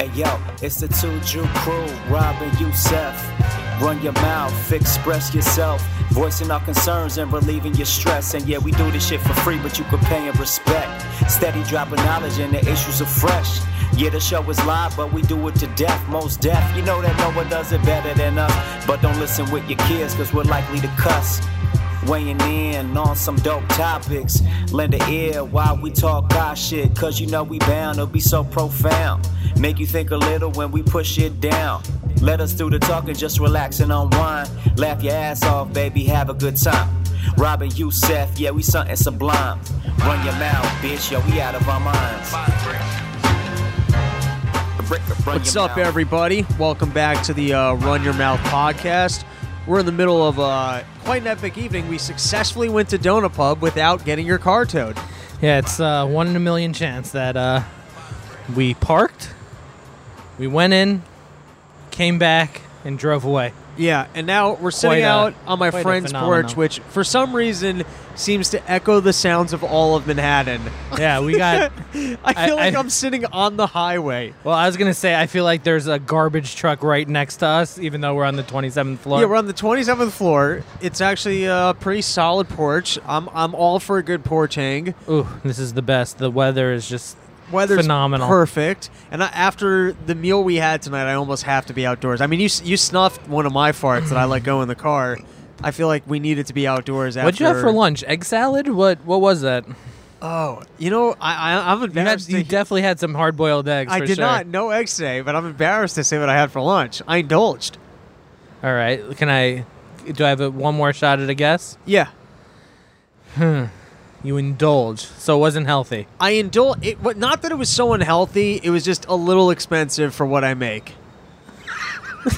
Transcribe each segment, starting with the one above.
Hey yo, it's the two Jew crew, Robin Youssef. Run your mouth, express yourself, voicing our concerns and relieving your stress. And yeah, we do this shit for free, but you can pay and respect. Steady dropping knowledge and the issues are fresh. Yeah, the show is live, but we do it to death, most deaf. You know that no one does it better than us. But don't listen with your kids, cause we're likely to cuss. Weighing in on some dope topics. Lend a ear while we talk our shit, cause you know we bound to be so profound. Make you think a little when we push it down. Let us do the talking, just relax and unwind. Laugh your ass off, baby, have a good time. Robin Youssef, yeah, we something sublime. Run your mouth, bitch, yo, we out of our minds. What's up, everybody? Welcome back to the uh, Run Your Mouth podcast. We're in the middle of uh, quite an epic evening. We successfully went to Donut Pub without getting your car towed. Yeah, it's uh, one in a million chance that uh, we parked, we went in, came back, and drove away. Yeah, and now we're sitting a- out on my friend's porch, which for some reason seems to echo the sounds of all of Manhattan. Yeah, we got. I I- feel like I- I'm sitting on the highway. well, I was gonna say I feel like there's a garbage truck right next to us, even though we're on the 27th floor. Yeah, we're on the 27th floor. It's actually a pretty solid porch. I'm I'm all for a good porch hang. Ooh, this is the best. The weather is just Weather's Phenomenal. perfect. And I, after the meal we had tonight, I almost have to be outdoors. I mean, you you snuffed one of my farts that I let go in the car. I feel like we needed to be outdoors. After, What'd you have for lunch? Egg salad? What What was that? Oh, you know, I, I I'm You, had, embarrassed. you definitely had some hard boiled eggs. I did sure. not no eggs today, but I'm embarrassed to say what I had for lunch. I indulged. All right, can I? Do I have a, one more shot at a guess? Yeah, hmm. You indulge, so it wasn't healthy. I indulge. It, but not that it was so unhealthy. It was just a little expensive for what I make.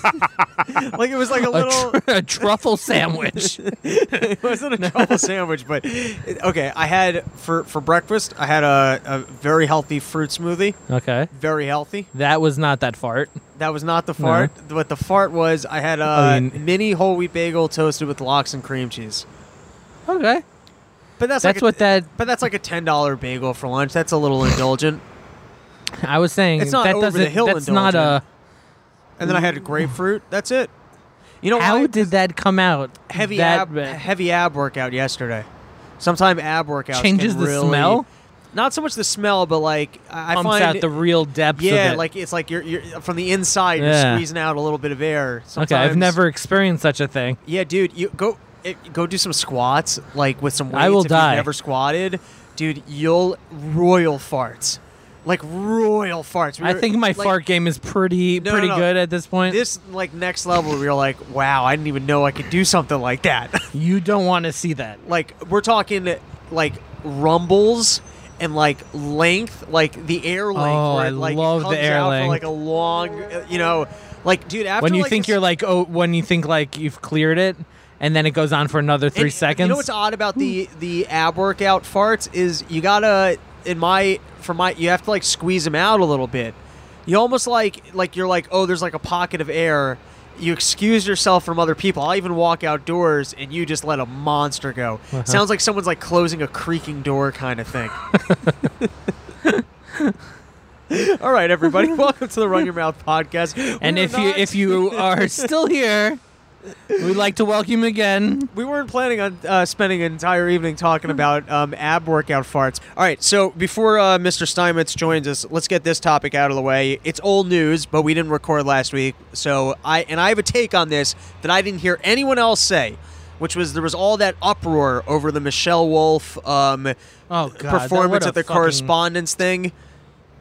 like it was like a A, little. tr- a truffle sandwich. it wasn't a truffle sandwich, but okay. I had for for breakfast. I had a, a very healthy fruit smoothie. Okay, Very healthy. that was not that fart. That was not the fart. What the fart was, I had a oh, I mean- mini whole wheat bagel toasted with lox and cream cheese. Okay, But that's that's like a, what that. But that's like a ten dollar bagel for lunch. That's a little indulgent. I was saying It's not that over the hill that's not a. indulgent. And then I had a grapefruit. That's it. You know How why? did that come out? heavy that ab bad? heavy ab workout yesterday? Sometime ab workout changes the really- smell? Not so much the smell, but like I Pumps find out the real depth. yeah, of it. like it's like you're, you're from the inside. Yeah. You're squeezing out a little bit of air. Okay, I've never experienced such a thing. Yeah, dude, you go it, go do some squats like with some weights. I will if die. You've never squatted, dude. You'll royal farts, like royal farts. We I were- think my like, fart game is pretty No, no, pretty no. good at this point. This like next level, we are like, wow, I didn't even know I could do something like that. you don't want to see that. like we're talking like rumbles and like length, like the air oh, length. Oh, where I it, like, love the air out for, length. like a long, you know, like dude. After when you like, think you're like oh, when you think like you've cleared it, and then it goes on for another three and seconds. You know what's odd about the the ab workout farts is you gotta in my for my you have to like squeeze them out a little bit. You almost like like you're like oh there's like a pocket of air. You excuse yourself from other people. I'll even walk outdoors and you just let a monster go. Uh-huh. Sounds like someone's like closing a creaking door kind of thing. All right, everybody, welcome to the Run Your Mouth podcast. and We're if you if you are still here, we'd like to welcome you again. we weren't planning on uh, spending an entire evening talking about um, ab workout farts. All right, so before uh, Mr. Steinmetz joins us, let's get this topic out of the way. It's old news, but we didn't record last week, so I and I have a take on this that I didn't hear anyone else say, which was there was all that uproar over the Michelle Wolf um, Oh god, performance at the fucking- correspondence thing.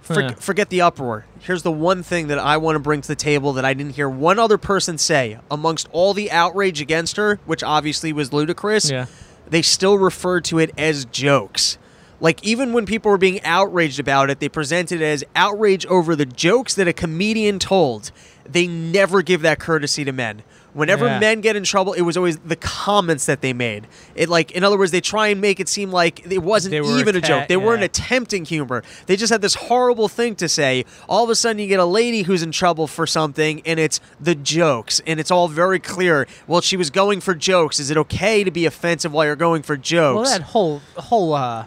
For, Yeah. Forget the uproar. Here's the one thing that I want to bring to the table that I didn't hear one other person say amongst all the outrage against her, which obviously was ludicrous. Yeah. They still referred to it as jokes. Like even when people were being outraged about it, they presented it as outrage over the jokes that a comedian told. They never give that courtesy to men. Whenever Yeah. men get in trouble, it was always the comments that they made. It like, in other words, they try and make it seem like it wasn't even a joke. They weren't attempting humor. They just had this horrible thing to say. All of a sudden, you get a lady who's in trouble for something, and it's the jokes, and it's all very clear. Well, she was going for jokes. Is it okay to be offensive while you're going for jokes? Well, that whole whole uh,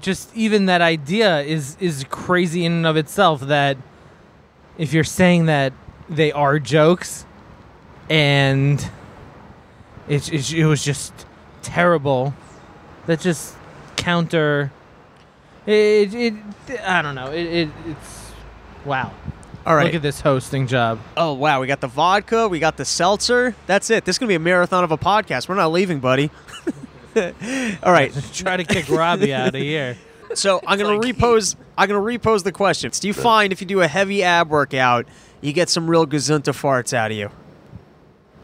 just even that idea is is crazy in and of itself. That if you're saying that they are jokes, and it it, it was just terrible, that just counter. It, it I don't know. It, it it's wow. All right. Look at this hosting job. oh wow, we got the vodka, we got the seltzer. That's it. This is gonna be a marathon of a podcast. We're not leaving, buddy. All right. Try to kick Robbie out of here. So I'm gonna like- repose. I'm gonna repose the question. Do you find if you do a heavy ab workout, you get some real gazunta farts out of you?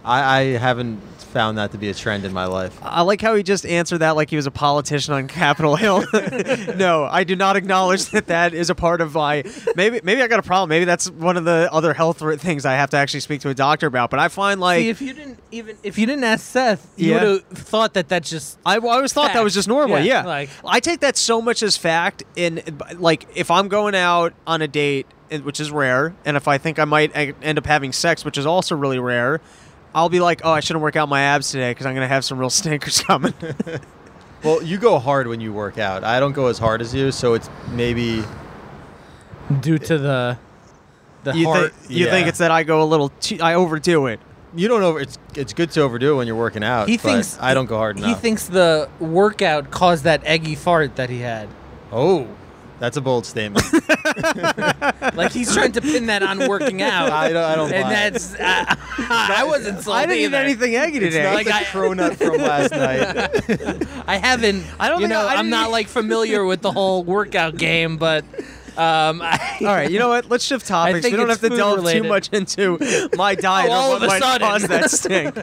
I, I haven't found that to be a trend in my life. I like how he just answered that like he was a politician on Capitol Hill. no, I do not acknowledge that that is a part of my. Maybe maybe I got a problem. Maybe that's one of the other health things I have to actually speak to a doctor about. But I find like See, if you didn't even if you didn't ask Seth, you Yeah. would have thought that that's just I, I always thought that was just normal. Yeah, Yeah, like- I take that so much as fact. In like, if I'm going out on a date, which is rare, and if I think I might end up having sex, which is also really rare, I'll be like, oh, I shouldn't work out my abs today because I'm gonna have some real stinkers coming. Well, you go hard when you work out. I don't go as hard as you, so it's maybe due to the the you heart. think you think it's that I go a little, too, I overdo it. you don't over. It's it's good to overdo it when you're working out. he but thinks I don't go hard enough. He thinks the workout caused that eggy fart that he had. oh, that's a bold statement. Like he's trying to pin that on working out. I don't. I don't. and buy it. that's uh, I wasn't sold I didn't eat anything eggy It's today. not Like the I- cronut from last night. I haven't. I don't You think I- know, I I'm didn't like familiar with the whole workout game, but um, I, All right, you know what? Let's shift topics. We think don't have to delve food-related. too much into my diet all or of what a might sudden. cause that stink.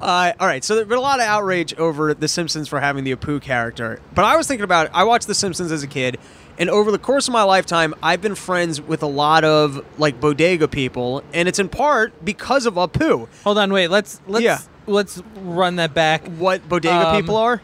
Uh, all right, so there's been a lot of outrage over The Simpsons for having the Apu character. But I was thinking about I watched The Simpsons as a kid, and over the course of my lifetime, I've been friends with a lot of like bodega people, and it's in part because of Apu. hold on, wait. Let's let's Yeah. let's run that back. What bodega Um, people are,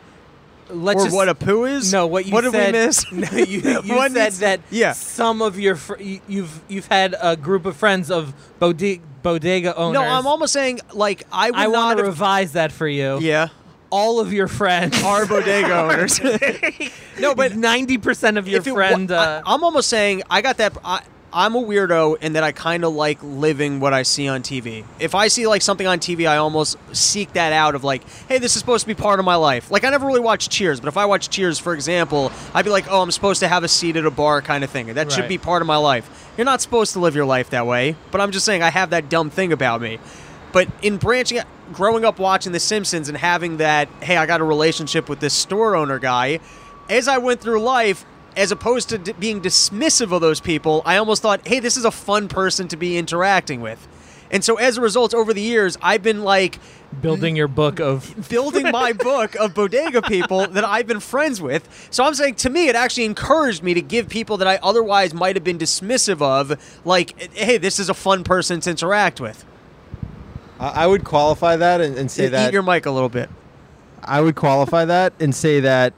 Let's or just, what Apu is? No, what you what said. did we miss? No, you, you said that yeah. some of your fr- you- you've you've had a group of friends of bodega bodega owners. No, I'm almost saying like I would I want to revise that for you. yeah, All of your friends are bodega owners. no, but ninety percent of your wa- uh, I, am almost saying I got that. I, I'm a weirdo in that I kind of like living what I see on TV. If I see like something on TV, I almost seek that out of like, hey, this is supposed to be part of my life. Like I never really watched Cheers, but if I watch Cheers, for example, I'd be like, oh, I'm supposed to have a seat at a bar kind of thing. That should be part of my life. You're not supposed to live your life that way, but I'm just saying I have that dumb thing about me. But in branching, out- growing up watching The Simpsons and having that, hey, I got a relationship with this store owner guy, as I went through life, as opposed to d- being dismissive of those people, I almost thought, hey, this is a fun person to be interacting with. And so as a result, over the years, I've been like building your book of building my book of bodega people that I've been friends with. So I'm saying to me, it actually encouraged me to give people that I otherwise might have been dismissive of, like, hey, this is a fun person to interact with. I, I would qualify that and, and say Eat that your mic a little bit. I would qualify that and say that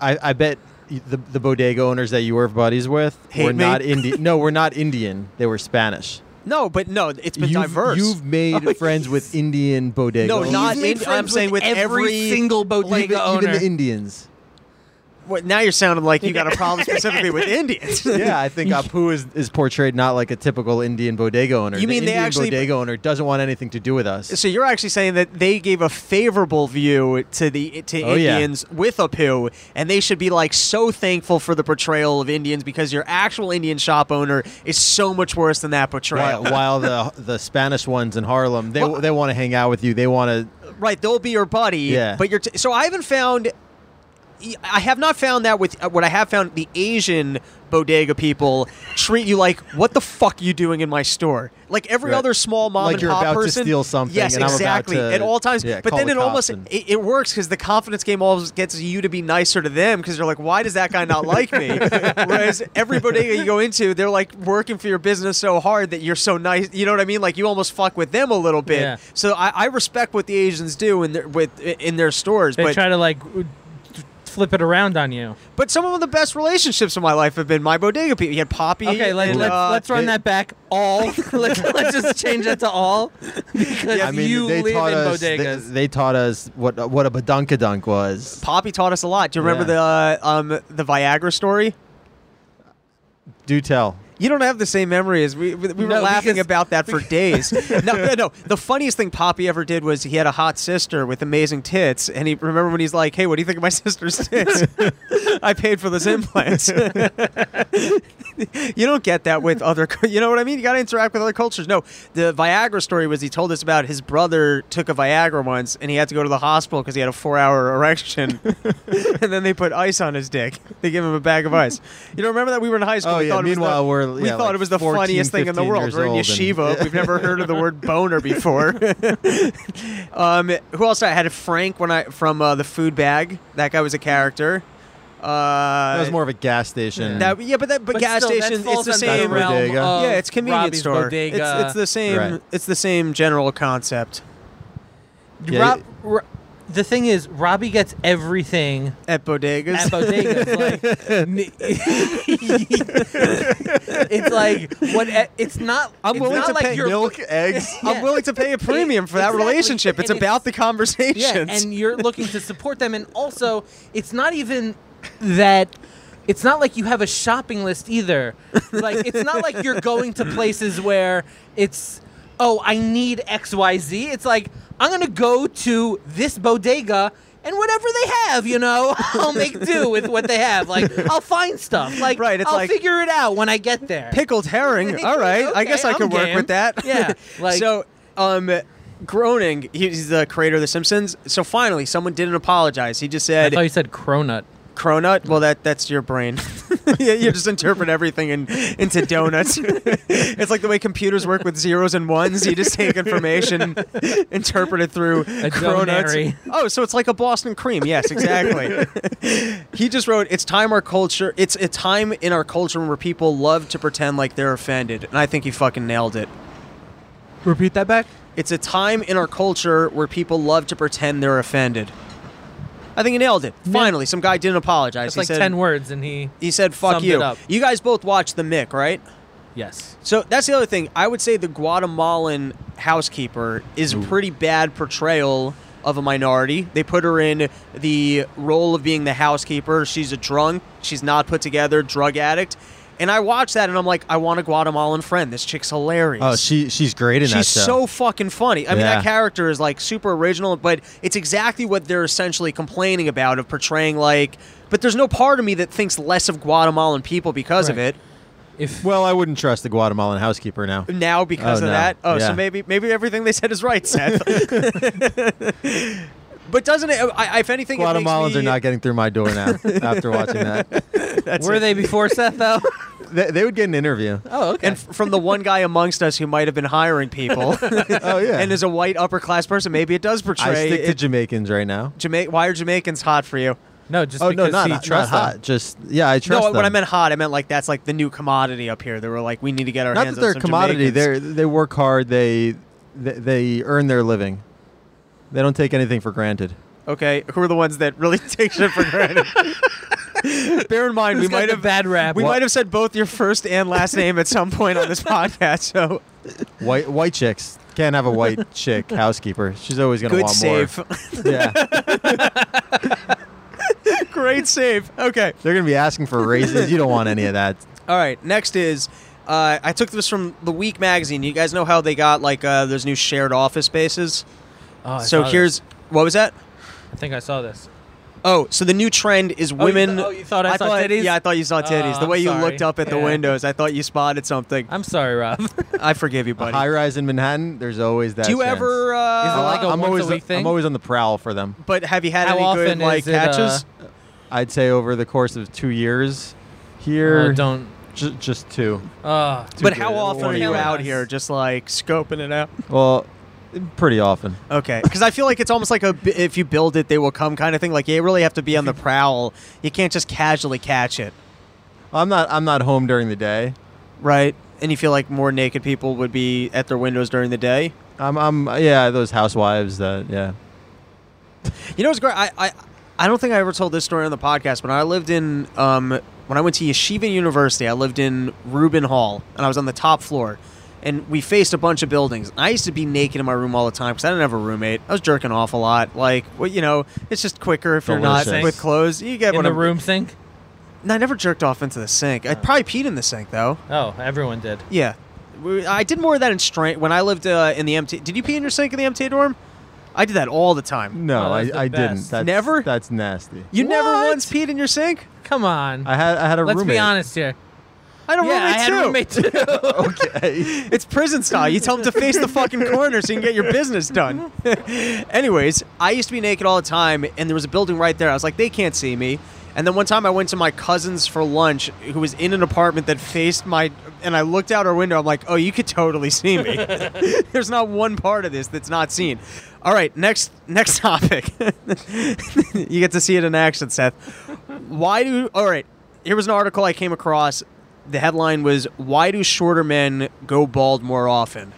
I, I bet the, the bodega owners that you were buddies with Hate were me? not Indian. No, we're not Indian. They were Spanish. No, but no, it's been you've, diverse. You've made oh, friends with Indian bodega. No, owners. not He's made Indi- friends I'm saying with every, every- single bodega even, owner. even the Indians. What, now you're sounding like you got a problem specifically with Indians. Yeah, I think Apu is, is portrayed not like a typical Indian bodega owner. You The mean they Indian actually- bodega owner doesn't want anything to do with us? So you're actually saying that they gave a favorable view to the to Oh, yeah. Indians with Apu, and they should be like so thankful for the portrayal of Indians because your actual Indian shop owner is so much worse than that portrayal. While, while the the Spanish ones in Harlem, they Well- they want to hang out with you. They want to. Right, they'll be your buddy. Yeah. But you're t- so I haven't found. I have not found that with uh, what I have found the Asian bodega people treat you like what the fuck you doing in my store? Like every Right. other small mom Like and you're pop about to person steal something yes and I'm about exactly. to- at all times. Yeah, but then the it almost and- it, it works because the confidence game always gets you to be nicer to them because they're like why does that guy not like me? Whereas every bodega you go into they're like working for your business so hard that you're so nice you know what I mean? Like you almost fuck with them a little bit. Yeah. so I, I respect what the Asians do in their with in their stores, they but try to like flip it around on you. but some of the best relationships in my life have been my bodega people. You had Poppy. Okay, let, and, let's uh, let's run they- that back. All let's, let's just change that to all because I mean, you they live taught in us. Bodegas. they taught us what what a badunkadunk was. Poppy taught us a lot. Do you remember the uh, um the Viagra story? Do tell. You don't have the same memory as we. We we were No, laughing because- about that for days. no, no, no. The funniest thing Poppy ever did was he had a hot sister with amazing tits, and he remember when he's like, "Hey, what do you think of my sister's tits? I paid for those implants." you don't get that with other. You know what I mean? You got to interact with other cultures. No, the Viagra story was he told us about his brother took a Viagra once, and he had to go to the hospital because he had a four-hour erection, and then they put ice on his dick. They gave him a bag of ice. You don't remember that we were in high school? Oh, we yeah. thought it was the- Meanwhile, we're- we yeah, thought like it was the 14, funniest thing in the world. We're in old and- yeshiva. We've never heard of the word boner before. um, who else? I had Frank when I from uh, the food bag. That guy was a character. Uh, That was more of a gas station. that, yeah, but that but, But gas still, station, it's the same. realm Bodega. of yeah, it's convenience Robbie's store. Bodega. It's, it's the same. Right. It's the same general concept Yeah, Rob, Ro- the thing is, Robbie gets everything at bodegas. at bodegas. like, it's like what? It's not. I'm it's willing not to like pay milk, eggs. Yeah. I'm willing to pay a premium for that Exactly. relationship. It's And about it's- the conversations. Yeah, and you're looking to support them, and also it's not even that. It's not like you have a shopping list either. Like it's not like you're going to places where it's oh I need X Y Z. It's like I'm gonna go to this bodega. And whatever they have, you know, I'll make do with what they have. Like, I'll find stuff. Like, Right, it's I'll like- figure it out when I get there. pickled herring. All right, I guess I I'm could work with that. Yeah, like- so, um, Groening, he's the creator of The Simpsons. So finally, someone didn't apologize. He just said. I thought you said cronut. "Cronut." Well, that that's your brain. yeah, you just interpret everything in, into donuts. it's like the way computers work with zeros and ones. You just take information, interpret it through A cronuts. donary. Oh, so it's like a Boston cream. Yes, exactly. he just wrote, "It's time our culture. It's a time in our culture where people love to pretend like they're offended," and I think he fucking nailed it. Repeat that back. It's a time in our culture where people love to pretend they're offended. I think he nailed it. Finally, some guy didn't apologize. It's he like said, ten words, and he He said, "Fuck you." it up. You guys both watched The Mick, right? yes. So that's the other thing. I would say the Guatemalan housekeeper is a pretty bad portrayal of a minority. They put her in the role of being the housekeeper. She's a drunk. She's not put together, drug addict. And I watched that and I'm like, I want a Guatemalan friend. This chick's hilarious. Oh, she she's great in that She's so fucking funny. I mean, that character is like super original, but it's exactly what they're essentially complaining about of portraying like. But there's no part of me that thinks less of Guatemalan people because of it. If well, I wouldn't trust the Guatemalan housekeeper now. now because Oh, of no. that. Oh, so maybe maybe everything they said is right, Seth. but doesn't it? I, if anything, it makes Guatemalans me- are not getting through my door now after watching that. that's were it. they before Seth though? They, they would get an interview. Oh, okay. And f- from the one guy amongst us who might have been hiring people, Oh yeah. and is a white upper class person, maybe it does portray. I portray. stick to Jamaicans right now. Jama- why are Jamaicans hot for you? no, just Oh no, not, he not, trusts not them. hot. Just yeah, I trust no, them. when I meant hot, I meant like that's like the new commodity up here. They were like, we need to get our not hands that they're on some commodity. They they work hard. They, they they earn their living. They don't take anything for granted. okay. Who are the ones that really take shit for granted? Bear in mind, we might have bad rap. We What? might have said both your first and last name at some point on this podcast. So White white chicks can't have a white chick housekeeper. She's always gonna good want save, more. Yeah, great save. Okay, they're gonna be asking for raises. You don't want any of that. all right. Next is uh, I took this from the Week magazine. You guys know how they got like uh, those new shared office spaces. Oh, I so saw here's this. what was that? I think I saw this. Oh, so the new trend is Oh, you women. th- oh, you thought I saw thought, titties? Yeah, I thought you saw titties. Oh, the way you looked up at the Yeah. windows, I thought you spotted something. I'm sorry, Rob. I forgive you, A buddy. high rise in Manhattan. There's always that. Do you chance. ever? Uh, Is it like a I'm once a week thing? I'm always on the prowl for them. but have you had How any good like is it, uh, catches? I'd say over the course of two years, Uh, here don't. ju- just two. Uh, but too how often are you out here just like scoping it out? Well, pretty often. Okay, because I feel like it's almost like a if you build it, they will come kind of thing. Like you really have to be on the prowl. You can't just casually catch it, I'm not I'm not home during the day. right? And you feel like more naked people would be at their windows during the day. I'm I'm yeah those housewives that yeah. You know what's great? I, I I don't think I ever told this story on the podcast, but I lived in um when I went to Yeshiva University, I lived in Rubin Hall, and I was on the top floor. And we faced a bunch of buildings. I used to be naked in my room all the time because I didn't have a roommate. I was jerking off a lot. Like, well, you know, it's just quicker if you're not Delicious. with clothes. You get in what the I'm- room sink. No, I never jerked off into the sink. I probably peed in the sink though. Oh, everyone did. Yeah, We- I did more of that in strength when I lived uh, in the MT. Did you pee in your sink in the MT dorm? I did that all the time. No, Oh, I, that's the I didn't. best. That's, Never? That's nasty. You never What? once peed in your sink? Come on. I had I had a roommate. Let's roommate. be honest here. I don't yeah, I had a roommate too. roommate too. okay. It's prison style. You tell them to face the fucking corner so you can get your business done. Anyways, I used to be naked all the time, and there was a building right there. I was like, they can't see me. And then one time I went to my cousin's for lunch, who was in an apartment that faced my. And I looked out her window. I'm like, oh, you could totally see me. There's not one part of this that's not seen. All right, next next topic. you get to see it in action, Seth. Why do? All right, here was an article I came across. The headline was "Why do shorter men go bald more often?"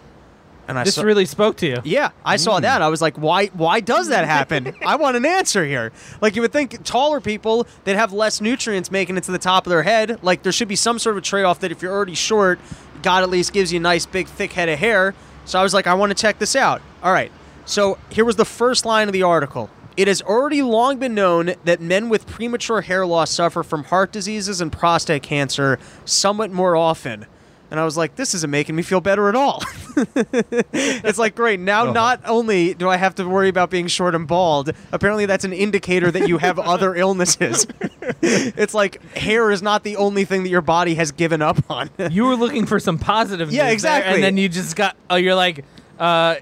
And I this saw, really spoke to you. yeah, I saw mm. that. I was like, why why does that happen? I want an answer here. Like you would think taller people that have less nutrients making it to the top of their head, like there should be some sort of trade-off that if you're already short, God at least gives you a nice big thick head of hair. So I was like, I want to check this out. All right. So here was the first line of the article. It has already long been known that men with premature hair loss suffer from heart diseases and prostate cancer somewhat more often. And I was like, this isn't making me feel better at all. it's like, great. Now, Oh. not only do I have to worry about being short and bald, apparently that's an indicator that you have other illnesses. it's like hair is not the only thing that your body has given up on. You were looking for some positive Yeah, news there, exactly. and then you just got. Oh, you're like, uh,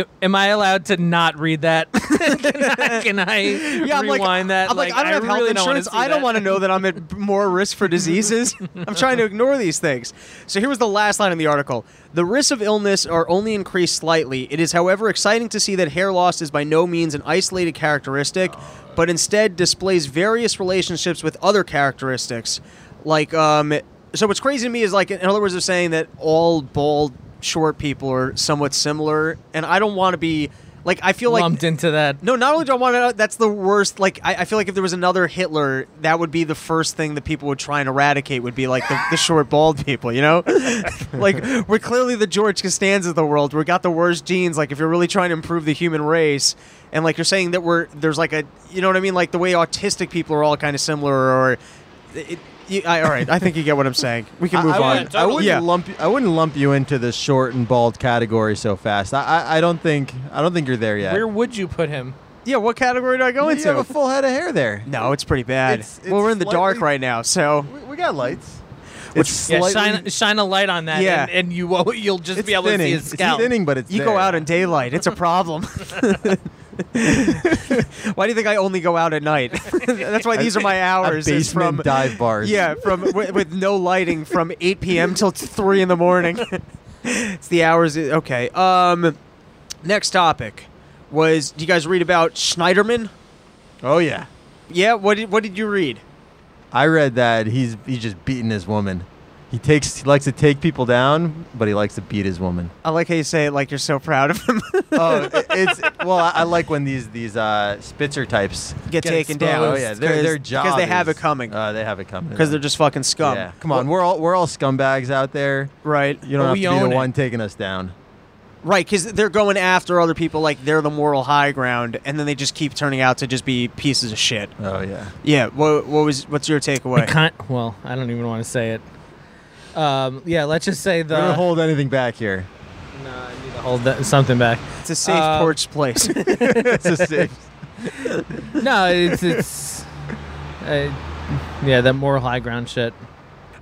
i- am I allowed to not read that? can I, can I yeah, I'm like, rewind that? I'm like, I don't have health really don't insurance. I don't want to know that I'm at more risk for diseases. I'm trying to ignore these things. So here was the last line in the article. The risks of illness are only increased slightly. It is, however, exciting to see that hair loss is by no means an isolated characteristic, but instead displays various relationships with other characteristics. Like, um, so what's crazy to me is like, in other words, they're saying that all bald, short people are somewhat similar, and I don't want to be. Like I feel like lumped into that. no, not only do I want to. That's the worst. Like I, I feel like if there was another Hitler, that would be the first thing that people would try and eradicate. Would be like the, the short, bald people. You know, like we're clearly the George Costanza of the world. We got the worst genes. Like if you're really trying to improve the human race, and like you're saying that we're there's like a you know what I mean, like the way autistic people are all kind of similar, or it, you, I, all right. I think you get what I'm saying. We can move I, I on. wouldn't, I wouldn't Yeah. lump you- I wouldn't lump you into the short and bald category so fast. I, I, I don't think I don't think you're there yet. Where would you put him? Yeah, what category do I go you into? You have a full head of hair there. no, it's pretty bad. It's- well, we're in the dark right now, so We, we got lights. Which- It's Yeah, slightly, shine shine a light on that, Yeah. and, and you won't, you'll just it's be able thinning. to see his scalp. It's thinning, but it's You there. go out in daylight. It's a problem. why do you think I only go out at night? That's why these are my At hours. is basement from dive bars. yeah, from with, with no lighting from 8 p.m. till three in the morning. it's the hours. Okay. Um, next topic was. Do you guys read about Schneiderman? Oh yeah. Yeah. What did What did you read? I read that he's he's just beating his woman. He takes he likes to take people down, but he likes to beat his woman. I like how you say it like you're so proud of him. oh, it- it's well, I, I like when these these uh, Spitzer types Get, Get taken exposed. down. Oh yeah, their their because job they have is- it coming. Uh, they have it coming. Because they're just fucking scum. yeah. Come on, we're all we're all scumbags out there. Right. You don't But have we to be own the it. one taking us down. Right, because they're going after other people like they're the moral high ground, and then they just keep turning out to just be pieces of shit. Oh yeah. Yeah. What, what was what's your It takeaway? kind, well, I don't even want to say it. Um, yeah, let's just say We don't the. hold anything back here. no, I need to hold that, something back. It's a safe Uh, porch place. it's a safe. No, it's it's. Uh, yeah, that moral high ground shit.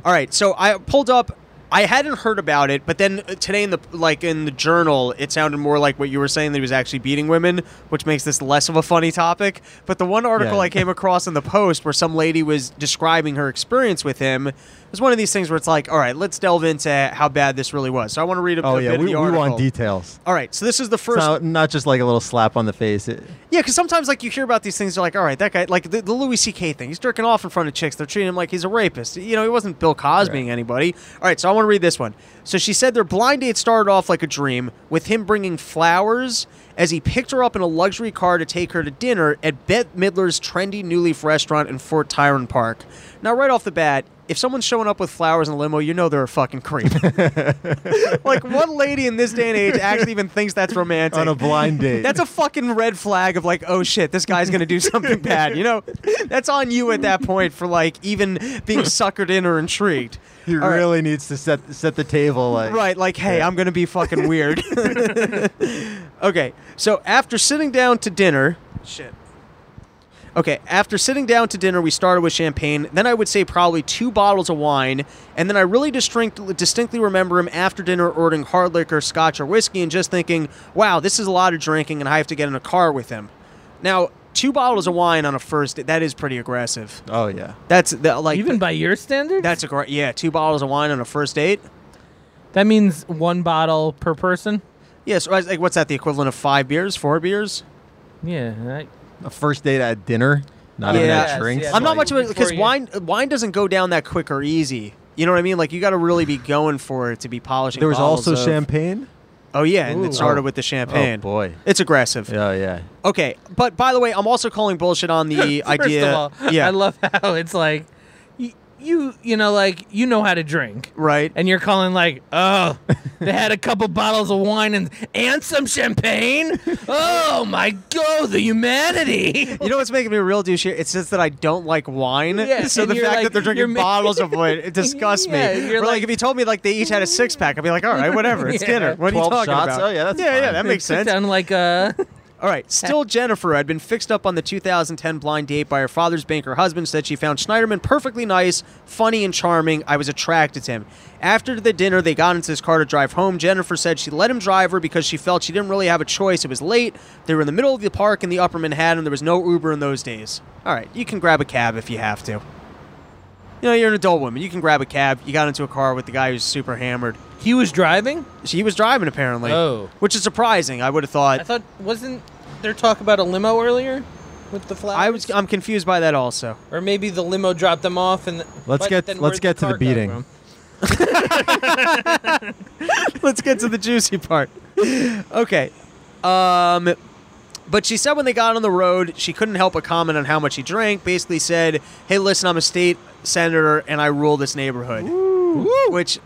All right, so I pulled up. I hadn't heard about it, but then uh, today in the like in the journal, it sounded more like what you were saying that he was actually beating women, which makes this less of a funny topic. But the one article Yeah. I came across in the post where some lady was describing her experience with him was one of these things where it's like, all right, let's delve into how bad this really was. So I want to read a, Oh a yeah, bit we, of the we want details. All right, so this is the first. not, not just like a little slap on the face. It, Yeah, because sometimes like you hear about these things, you're like, all right, that guy, like the, the Louis C.K. thing, he's jerking off in front of chicks. They're treating him like he's a rapist. You know, he wasn't Bill Cosbying anybody. All right, so I want to read this one. So she said their blind date started off like a dream with him bringing flowers as he picked her up in a luxury car to take her to dinner at Bette Midler's trendy New Leaf restaurant in Fort Tryon Park. Now, right off the bat, if someone's showing up with flowers in a limo, you know they're a fucking creep. like, what lady in this day and age actually even thinks that's romantic? on a blind date. That's a fucking red flag of like, oh shit, this guy's gonna do something bad. You know, that's on you at that point for like even being suckered in or intrigued. he All right. really needs to set set the table. Like Right, like, hey, Yeah. I'm gonna be fucking weird. okay, so after sitting down to dinner, shit. Okay, after sitting down to dinner, we started with champagne. Then I would say probably two bottles of wine, and then I really distinct, distinctly remember him after dinner ordering hard liquor, scotch, or whiskey, and just thinking, "Wow, this is a lot of drinking, and I have to get in a car with him." Now, two bottles of wine on a first date, that is pretty aggressive. Oh yeah. That's the, like Even by your standards, that's a great yeah, two bottles of wine on a first date. that means one bottle per person. Yes, right, like what's that? The equivalent of five beers, four beers? Yeah, I, A first date at dinner, not even Yeah. at drinks. Yes, I'm not like, much of a because before you- wine wine doesn't go down that quick or easy. You know what I mean? Like you got to really be going for it to be polishing. There was also of- champagne. Oh yeah, and Ooh. it started Oh. with the oh, champagne. Oh boy. It's aggressive. Yeah, yeah. Okay, but by the way, I'm also calling bullshit on the First idea. of all, yeah, I love how it's like you you know like you know how to drink. right. And you're calling like, oh, they had a couple bottles of wine and and some champagne. Oh my god, the humanity! You know what's making me a real douche here? It's just that I don't like wine. Yeah, so the fact like- that they're drinking bottles of wine it disgusts Yeah, me. you're Or like, like- if you told me like they each had a six pack, I'd be like, all right, whatever. It's Yeah. dinner. What are you 12 talking shots? about? Oh, yeah, that's yeah, yeah. That makes sense. down like uh All right. Still Jennifer had been fixed up on the 2010 blind date by her father's banker husband. Said she found Schneiderman perfectly nice, funny, and charming. I was attracted to him. After the dinner, they got into his car to drive home. Jennifer said she let him drive her because she felt she didn't really have a choice. It was late. They were in the middle of the park in the Upper Manhattan. There was no Uber in those days. All right, you can grab a cab if you have to. You know, you're an adult woman. You can grab a cab. You got into a car with the guy who's super hammered. he was driving. He was driving apparently. Oh. which is surprising. I would have thought. I thought wasn't there talk about a limo earlier with the flowers? I was. I'm confused by that also. or maybe the limo dropped them off and. Let's but get- then let's where'd get to the car come beating. from? Let's get to the juicy part. Okay. Um but she said when they got on the road, she couldn't help but comment on how much he drank. Basically said, "Hey, listen, I'm a state senator and I rule this neighborhood." Which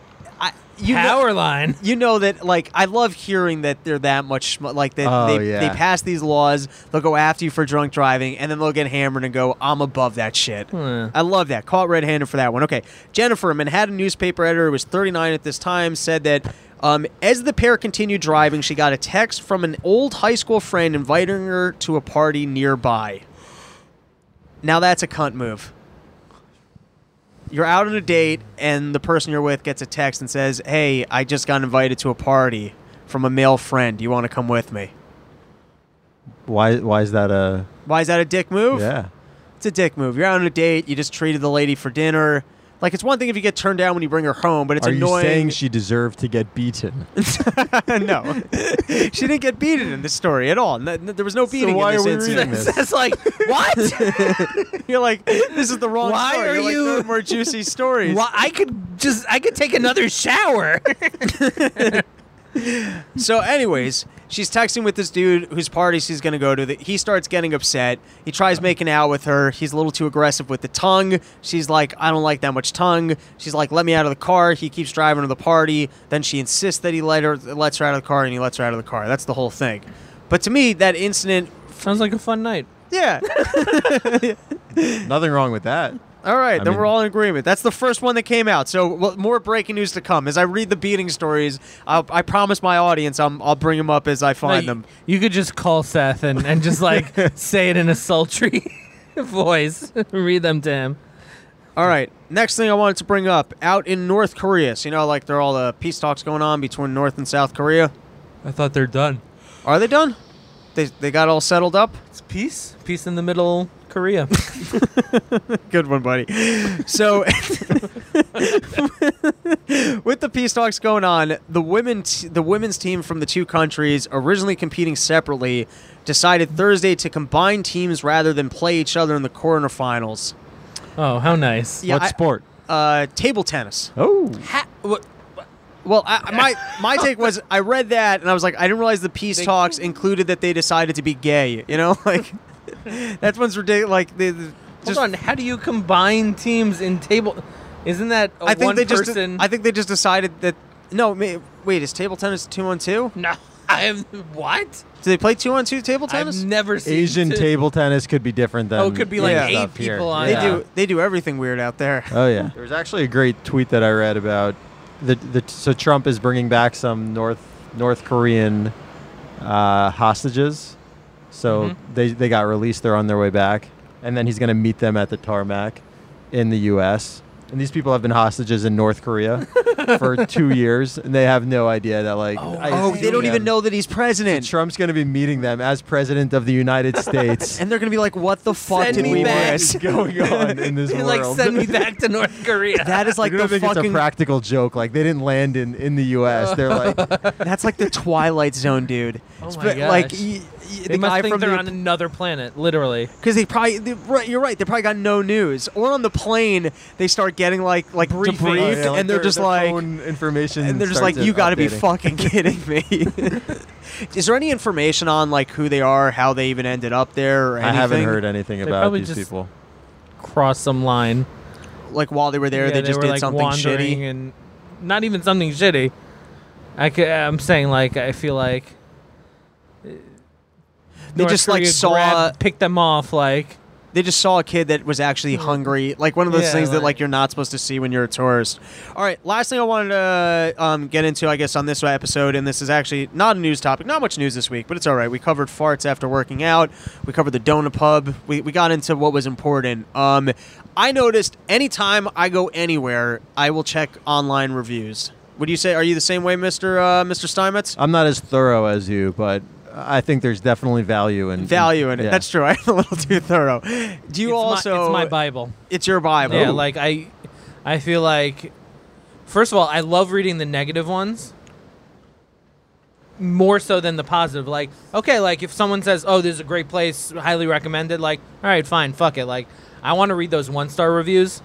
I you know, Power line. you know that like I love hearing that they're that much sm- like that Oh, they yeah. they pass these laws, they'll go after you for drunk driving and then they'll get hammered and go, "I'm above that shit." Hmm. I love that. Caught red-handed for that one. Okay. Jennifer, a Manhattan newspaper editor who was 39 at this time, said that um, as the pair continued driving, she got a text from an old high school friend inviting her to a party nearby. Now that's a cunt move. You're out on a date, and the person you're with gets a text and says, "Hey, I just got invited to a party from a male friend. Do you want to come with me?" Why? Why is that a? Why is that a dick move? Yeah. It's a dick move. You're out on a date. You just treated the lady for dinner. Like it's one thing if you get turned down when you bring her home, but it's Are annoying. you saying she deserved to get beaten? no, she didn't get beaten in this story at all. No- no- there was no beating why in are this we reading this? That's like what? You're like, this is the wrong Why story. are You're like, you- there are more juicy stories. Well, I could just I could take another shower. So, anyways, she's texting with this dude whose party she's gonna go to. The- He starts getting upset. He tries making out with her. He's a little too aggressive with the tongue. She's like, I don't like that much tongue. She's like, let me out of the car. He keeps driving to the party. Then she insists that he let her lets her out of the car, and he lets her out of the car. That's the whole thing. But to me, that incident, Sounds like a fun night. yeah. Nothing wrong with that. All right, I then mean- we're all in agreement. That's the first one that came out. So well, more breaking news to come. As I read the beating stories, I'll, I promise my audience I'm, I'll bring them up as I find Like, them. You could just call Seth and, and just like say it in a sultry voice. Read them to him. All right. Next thing I wanted to bring up out in North Korea. So, you know, like there are all the peace talks going on between North and South Korea. I thought they're done. Are they done? They, they got all settled up? It's peace. Peace in the middle Korea. Good one, buddy. So, with the peace talks going on, the women, t- the women's team from the two countries, originally competing separately, decided Thursday to combine teams rather than play each other in the quarterfinals. oh, how nice. Yeah, what I- sport? Uh, table tennis. Oh. Ha- what, Well, I, my my take was I read that and I was like, I didn't realize the peace They- talks included that they decided to be gay. You know, like that one's ridiculous. Like they, they just, Hold on, how do you combine teams in table? Isn't that a I think one they just? I think they just decided that no. Wait, is table tennis two on two? no, I have what? Do they play two on two table tennis? I've never seen Asian two- table tennis could be different than Oh, it could be like Yeah. eight stuff here. people on. They Yeah. do they do everything weird out there. Oh yeah. There was actually a great tweet that I read about the the so Trump is bringing back some North North Korean uh, hostages. So Mhm. they they got released. They're on their way back, and then he's going to meet them at the tarmac in the U.S. And these people have been hostages in North Korea for two years, and they have no idea that like Oh, Oh, they don't even know that he's president. Trump's going to be meeting them as president of the United States. and they're gonna be like, "What the fuck Send did we back. miss?" Going on in this world? like send me back to North Korea. That is like They're the think fucking. it's a practical joke. Like they didn't land in, in the U.S. They're like, that's like the Twilight Zone, dude. Oh It's my be- Like gosh. y- y- they the must guy think from they're the on another planet, literally. because they probably they, right, you're right. They probably got no news. Or on the plane, they start getting like like Briefing. debriefed, Oh, yeah, like and they're their- just their like, information, and they're just like, "You got to be fucking kidding me." Is there any information on like who they are, how they even ended up there, or I haven't heard anything They about probably these just- people. Cross some line. Like while they were there, Yeah, they just were did like something shitty. and not even something shitty. I am saying like I feel like They North just like saw grabbed- picked them off like they just saw a kid that was actually hungry, like one of those Yeah, things that like- like you're not supposed to see when you're a tourist. All right, last thing I wanted to um, get into, I guess, on this episode, and this is actually not a news topic, not much news this week, but it's all right. We covered farts after working out. We covered the donut pub. We, we got into what was important. Um, I noticed anytime I go anywhere, I will check online reviews. Would you say? Are you the same way, Mister uh, Mister Steinmetz? I'm not as thorough as you, but I think there's definitely value in Value in it. yeah. That's true. I'm a little too thorough. Do you it's also? my, it's my Bible. It's your Bible. Yeah, like I I feel like first of all, I love reading the negative ones more so than the positive. Like, okay, like if someone says, "Oh, this is a great place, highly recommended," like, all right, fine, fuck it. Like, I want to read those one-star reviews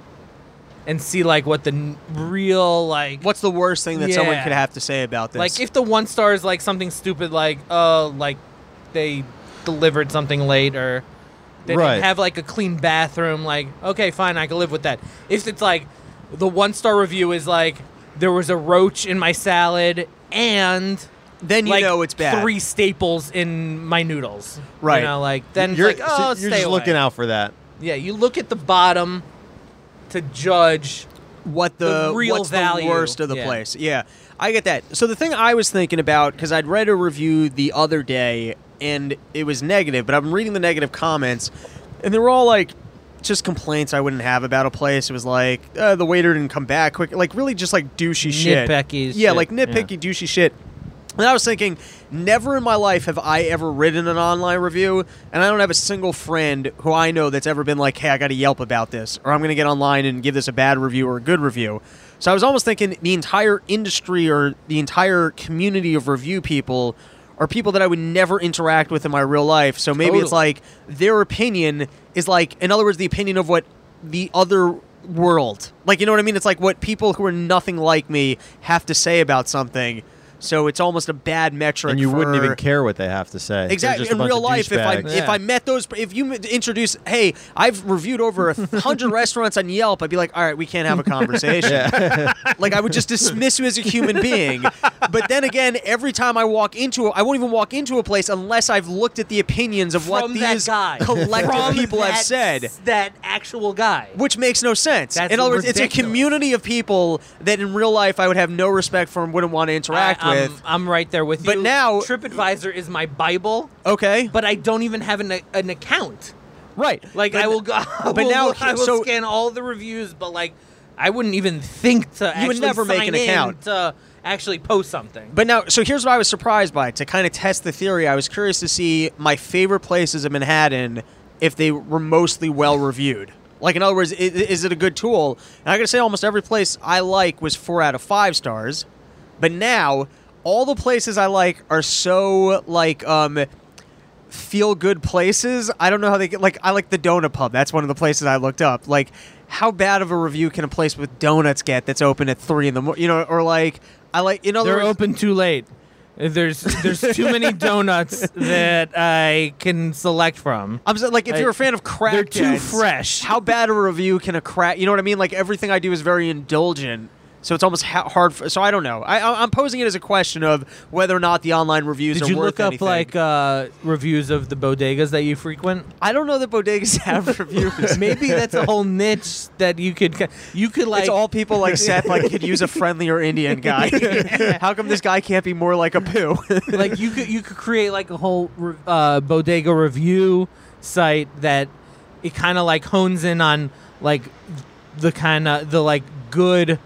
and see like what the n- real like What's the worst thing that someone Yeah. could have to say about this? like if the one star is like something stupid like uh like they delivered something late or they Right. didn't have like a clean bathroom like okay fine i can live with that if it's like the one star review is like there was a roach in my salad and then you like know it's bad. three staples in my noodles Right. you know like then you're, it's like oh so you're stay just away. looking out for that. yeah you look at the bottom to judge what the, the real what's value. the worst of the Yeah. place. Yeah, I get that. So the thing I was thinking about because I'd read a review the other day and it was negative, but I'm reading the negative comments and they were all like just complaints I wouldn't have about a place. It was like uh, the waiter didn't come back quick, like really just like douchey shit. Nitpicky Yeah, shit. like nitpicky douchey shit. And I was thinking, never in my life have I ever written an online review, and I don't have a single friend who I know that's ever been like, hey, I got to Yelp about this, or I'm going to get online and give this a bad review or a good review. So I was almost thinking the entire industry or the entire community of review people are people that I would never interact with in my real life. So maybe it's like their opinion is like, in other words, the opinion of what the other world, like, you know what I mean? It's like what people who are nothing like me have to say about something. So it's almost a bad metric. And you wouldn't even care what they have to say. Exactly. just In real life, if I douchebags. if I met those, if you introduce, hey, I've reviewed over a hundred restaurants on Yelp, I'd be like, all right, we can't have a conversation. like I would just dismiss you as a human being. But then again, every time I walk into it, I won't even walk into a place unless I've looked at the opinions of what from that these guy collective From people have said. that actual guy Which makes no sense. That's in other words, it's a community of people that in real life I would have no respect for and wouldn't want to interact I, am with. I'm right there with you. But now- TripAdvisor is my Bible, Okay, but I don't even have an, an account. right. Like But- I will go, I but will now I will so- scan all the reviews, but like I wouldn't even think to You would actually never make sign an in account. to actually post something. But now, so here's what I was surprised by to kind of test the theory. I was curious to see my favorite places in Manhattan if they were mostly well reviewed. Like, in other words, is, is it a good tool? And I gotta say, almost every place I like was four out of five stars. But now, all the places I like are so like um, feel good places. I don't know how they get like I like the donut pub. That's one of the places I looked up. Like how bad of a review can a place with donuts get that's open at three in the morning? You know, or like I like you know They're words, open too late. There's there's too many donuts that I can select from. I'm saying, like if I- you're a fan of crack, they're too fresh. How bad a review can a crack? You know what I mean? Like everything I do is very indulgent, so it's almost ha- hard. For, so I don't know. I, I'm posing it as a question of whether or not the online reviews Did you look up anything. like uh, reviews of the bodegas that you frequent? I don't know that bodegas have reviews. Maybe that's a whole niche that you could you could like it's all people like Seth like could use a friendlier Indian guy. How come this guy can't be more like Apu? like you could you could create like a whole re- uh, bodega review site that it kind of like hones in on like the kind of the like good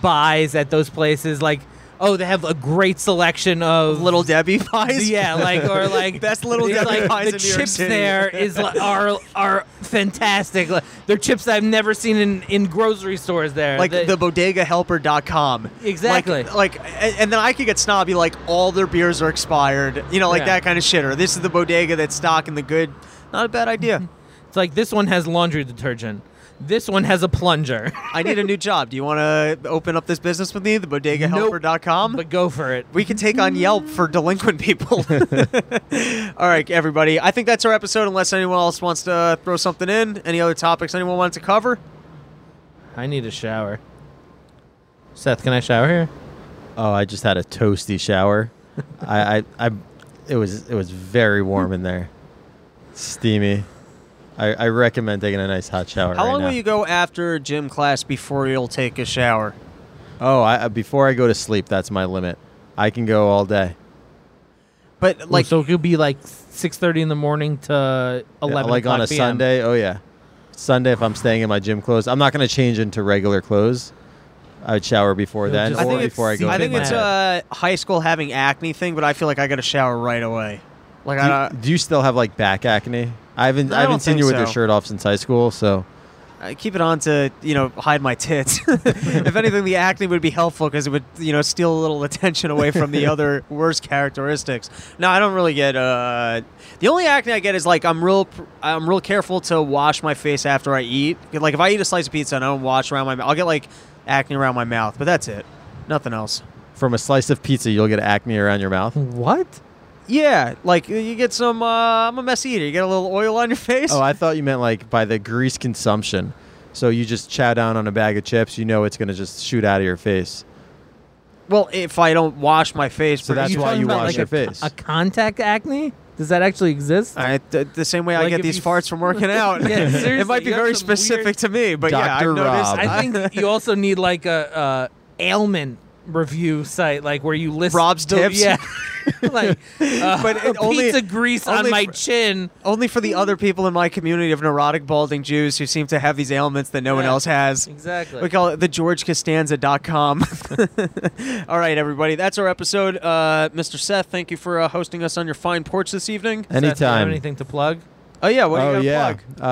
buys at those places like oh they have a great selection of Little Debbie pies. yeah like or like Best Little Debbie like pies the in New York chips City. there is li- are are fantastic Like, they're chips that I've never seen in in grocery stores there like The- the bodegahelper.com. Exactly. Like, like and, and then I could get snobby like all their beers are expired. You know, like Yeah. that kind of shit. Or this is the bodega that's stocking the good. Not a bad idea. it's like this one has laundry detergent this one has a plunger I need a new job. Do you want to open up this business with me? The bodegahelper.com? but go for it We can take on Yelp for delinquent people. All right, everybody. I think that's our episode. Unless anyone else wants to throw something in. Any other topics anyone wanted to cover? I need a shower. Seth, can I shower here? Oh, I just had a toasty shower. I, I, I, it was it was very warm in there, steamy. I, I recommend taking a nice hot shower. How right long now. will you go after gym class before you'll take a shower? Oh, I, I- before I go to sleep, that's my limit. I can go all day. But Like, like, so it could be like six thirty in the morning to Yeah, eleven. like on a PM. Sunday. Oh yeah, Sunday if I'm staying in my gym clothes, I'm not going to change into regular clothes. I would shower before You'll then I or think it's, before I go. I to think it's bed. a high school having acne thing, but I feel like I got to shower right away. Like Do I, you, do you still have like back acne? I haven't. I I, haven't don't seen you with your shirt off since high school. So I keep it on to you know hide my tits. if anything, the acne would be helpful because it would you know steal a little attention away from the other worse characteristics. No, I don't really get. Uh, the only acne I get is like I'm real. I'm real careful to wash my face after I eat. Like if I eat a slice of pizza and I don't wash around my mouth, I'll get like acne around my mouth. But that's it. Nothing else. from a slice of pizza, you'll get acne around your mouth. What? Yeah, like you get some. Uh, I'm a mess eater. You get a little oil on your face. Oh, I thought you meant like by the grease consumption. So you just chow down on a bag of chips, you know it's going to just shoot out of your face. well, if I don't wash my face, So that's Are why you about, wash like, your a, face. A contact acne? Does that actually exist? I, th- the same way I Like get if these you- farts from working out. Yeah, seriously, it might be you have very some weird- specific to me, but yeah, I've noticed. Rob. I think you also need like a uh, ailment review site, like where you list Rob's the- tips? Yeah, like uh, But it only- pizza grease on my for- chin. only for the other people in my community of neurotic balding Jews who seem to have these ailments that no one else has. Exactly. We call it the georgecostanza.com. All right, everybody. That's our episode. Uh, Mr. Seth, thank you for uh, hosting us on your fine porch this evening. Seth, do you have Anytime. anything to plug? Oh, yeah. What do you oh got to yeah. plug? Uh,